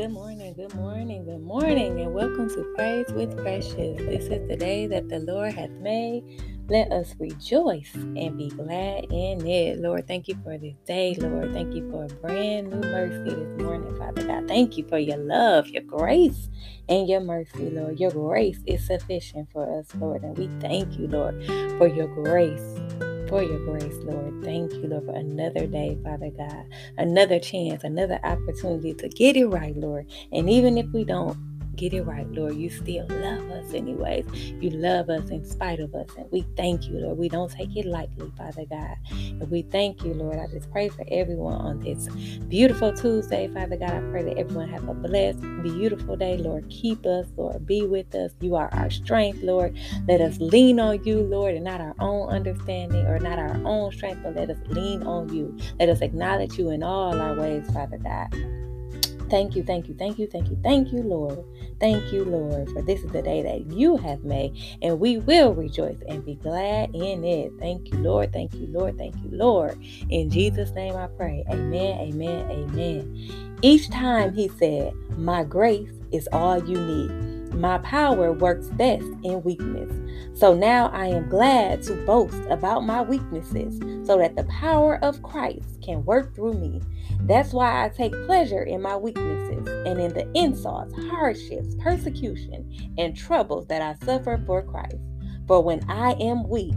good morning, good morning, good morning, and welcome to Praise with Precious. This is the day that the Lord hath made. Let us rejoice and be glad in it. Lord, thank you for this day, Lord. Thank you for a brand new mercy this morning, Father God. Thank you for your love, your grace, and your mercy, Lord. Your grace is sufficient for us, Lord, and we thank you, Lord, for your grace for your grace, Lord. Thank you, Lord, for another day, Father God, another chance, another opportunity to get it right, Lord. And even if we don't, get it right, Lord. You still love us, anyways. You love us in spite of us. And we thank you, Lord. We don't take it lightly, Father God. And we thank you, Lord. I just pray for everyone on this beautiful Tuesday, Father God. I pray that everyone have a blessed, beautiful day, Lord. Keep us, Lord. Be with us. You are our strength, Lord. Let us lean on you, Lord, and not our own understanding or not our own strength, but let us lean on you. Let us acknowledge you in all our ways, Father God. Thank you, thank you, thank you, thank you, thank you, Lord. Thank you, Lord, for this is the day that you have made, and we will rejoice and be glad in it. Thank you, Lord. Thank you, Lord. Thank you, Lord. In Jesus' name I pray. Amen, amen, amen. Each time he said, My grace is all you need. My power works best in weakness. So now I am glad to boast about my weaknesses so that the power of Christ can work through me. That's why I take pleasure in my weaknesses and in the insults, hardships, persecution, and troubles that I suffer for Christ. For when I am weak,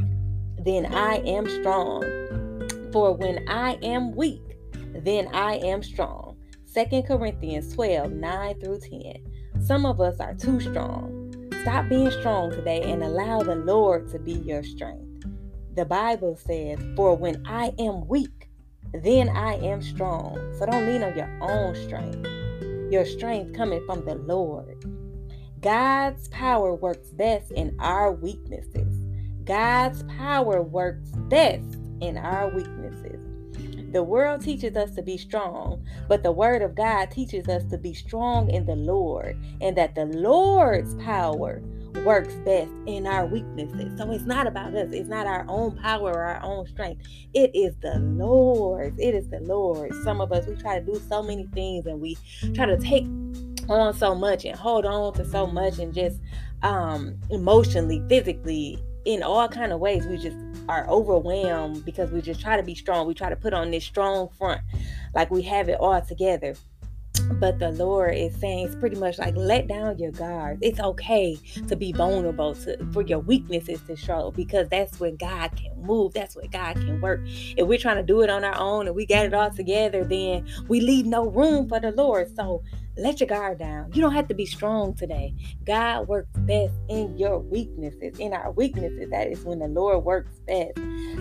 then I am strong. For when I am weak, then I am strong. 2 Corinthians 12 9 through 10. Some of us are too strong. Stop being strong today and allow the Lord to be your strength. The Bible says, For when I am weak, then I am strong. So don't lean on your own strength. Your strength coming from the Lord. God's power works best in our weaknesses. God's power works best in our weaknesses. The world teaches us to be strong, but the word of God teaches us to be strong in the Lord and that the Lord's power works best in our weaknesses. So it's not about us, it's not our own power or our own strength. It is the Lord. It is the Lord. Some of us, we try to do so many things and we try to take on so much and hold on to so much and just um emotionally, physically, in all kind of ways we just are overwhelmed because we just try to be strong. We try to put on this strong front, like we have it all together. But the Lord is saying it's pretty much like let down your guards. It's okay to be vulnerable to, for your weaknesses to show because that's when God can move. That's when God can work. If we're trying to do it on our own and we got it all together, then we leave no room for the Lord. So let your guard down. You don't have to be strong today. God works best in your weaknesses. In our weaknesses, that is when the Lord works best.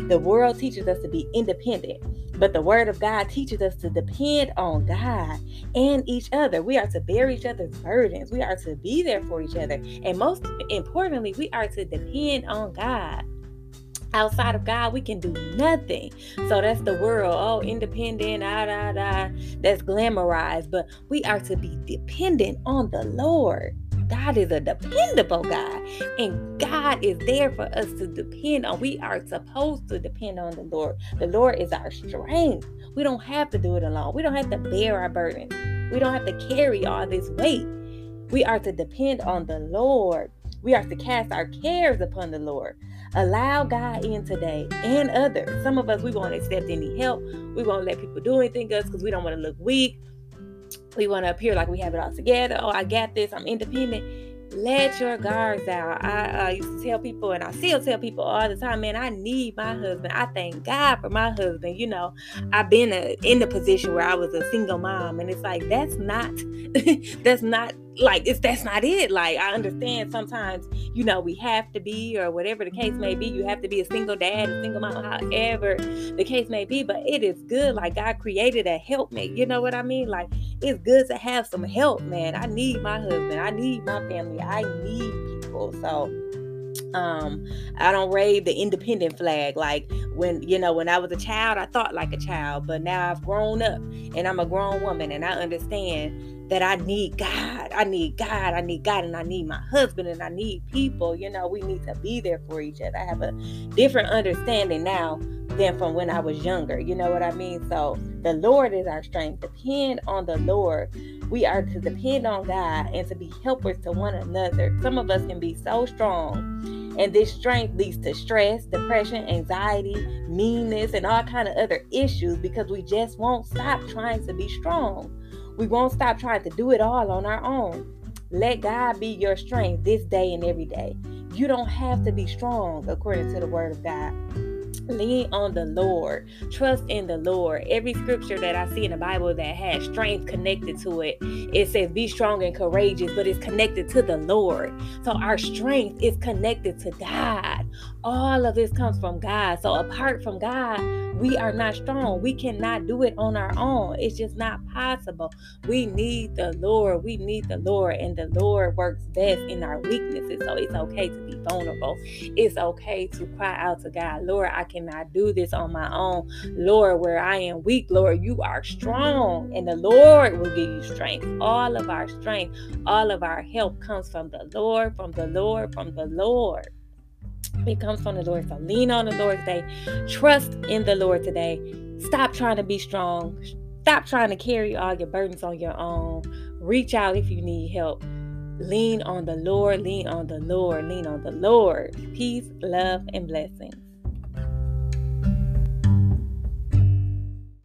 The world teaches us to be independent, but the Word of God teaches us to depend on God and each other. We are to bear each other's burdens. We are to be there for each other. And most importantly, we are to depend on God outside of God, we can do nothing. So that's the world. Oh, independent, ah, da, da. That's glamorized. But we are to be dependent on the Lord. God is a dependable God, and God is there for us to depend on. We are supposed to depend on the Lord. The Lord is our strength. We don't have to do it alone. We don't have to bear our burdens. We don't have to carry all this weight. We are to depend on the Lord. We are to cast our cares upon the Lord. Allow God in today and others. Some of us, we won't accept any help. We won't let people do anything to us because we don't want to look weak. We want to appear like we have it all together. Oh, I got this. I'm independent. Let your guards down. I uh, used to tell people, and I still tell people all the time, man, I need my husband. I thank God for my husband. You know, I've been a, in the position where I was a single mom, and it's like that's not, that's not like it's that's not it. Like i understand mm-hmm. sometimes you know we have to be or whatever the case may be. You have to be a single dad a single mom however the case may be but it is good. Like god created a helpmate. You know what i mean? Like it's good to have some help man. I need my husband. I need my family. I need people. So um i don't rave the independent flag. Like when you know when i was a child i thought like a child but now i've grown up and i'm a grown woman and i understand that i need god i need god i need god and i need my husband and i need people. You know we need to be there for each other. I have a different understanding now than from when I was younger. You know what I mean? So the Lord is our strength. Depend on the Lord. We are to depend on God and to be helpers to one another. Some of us can be so strong, and this strength leads to stress, depression, anxiety, meanness, and all kind of other issues because we just won't stop trying to be strong. We won't stop trying to do it all on our own. Let God be your strength this day and every day. You don't have to be strong according to the word of God. Lean on the Lord. Trust in the Lord. Every scripture that I see in the Bible that has strength connected to it, it says be strong and courageous, but it's connected to the Lord. So our strength is connected to God. All of this comes from God. So apart from God, we are not strong. We cannot do it on our own. It's just not possible. We need the Lord. We need the Lord, and the Lord works best in our weaknesses. So it's okay to be vulnerable. It's okay to cry out to God, Lord, I cannot do this on my own. Lord, where I am weak, Lord, you are strong, and the Lord will give you strength. All of our strength, all of our help comes from the Lord, from the Lord, from the Lord. It comes from the Lord. So lean on the Lord today. Trust in the Lord today. Stop trying to be strong. Stop trying to carry all your burdens on your own. Reach out if you need help. Lean on the Lord. Lean on the Lord. Lean on the Lord. Peace, love, and blessings.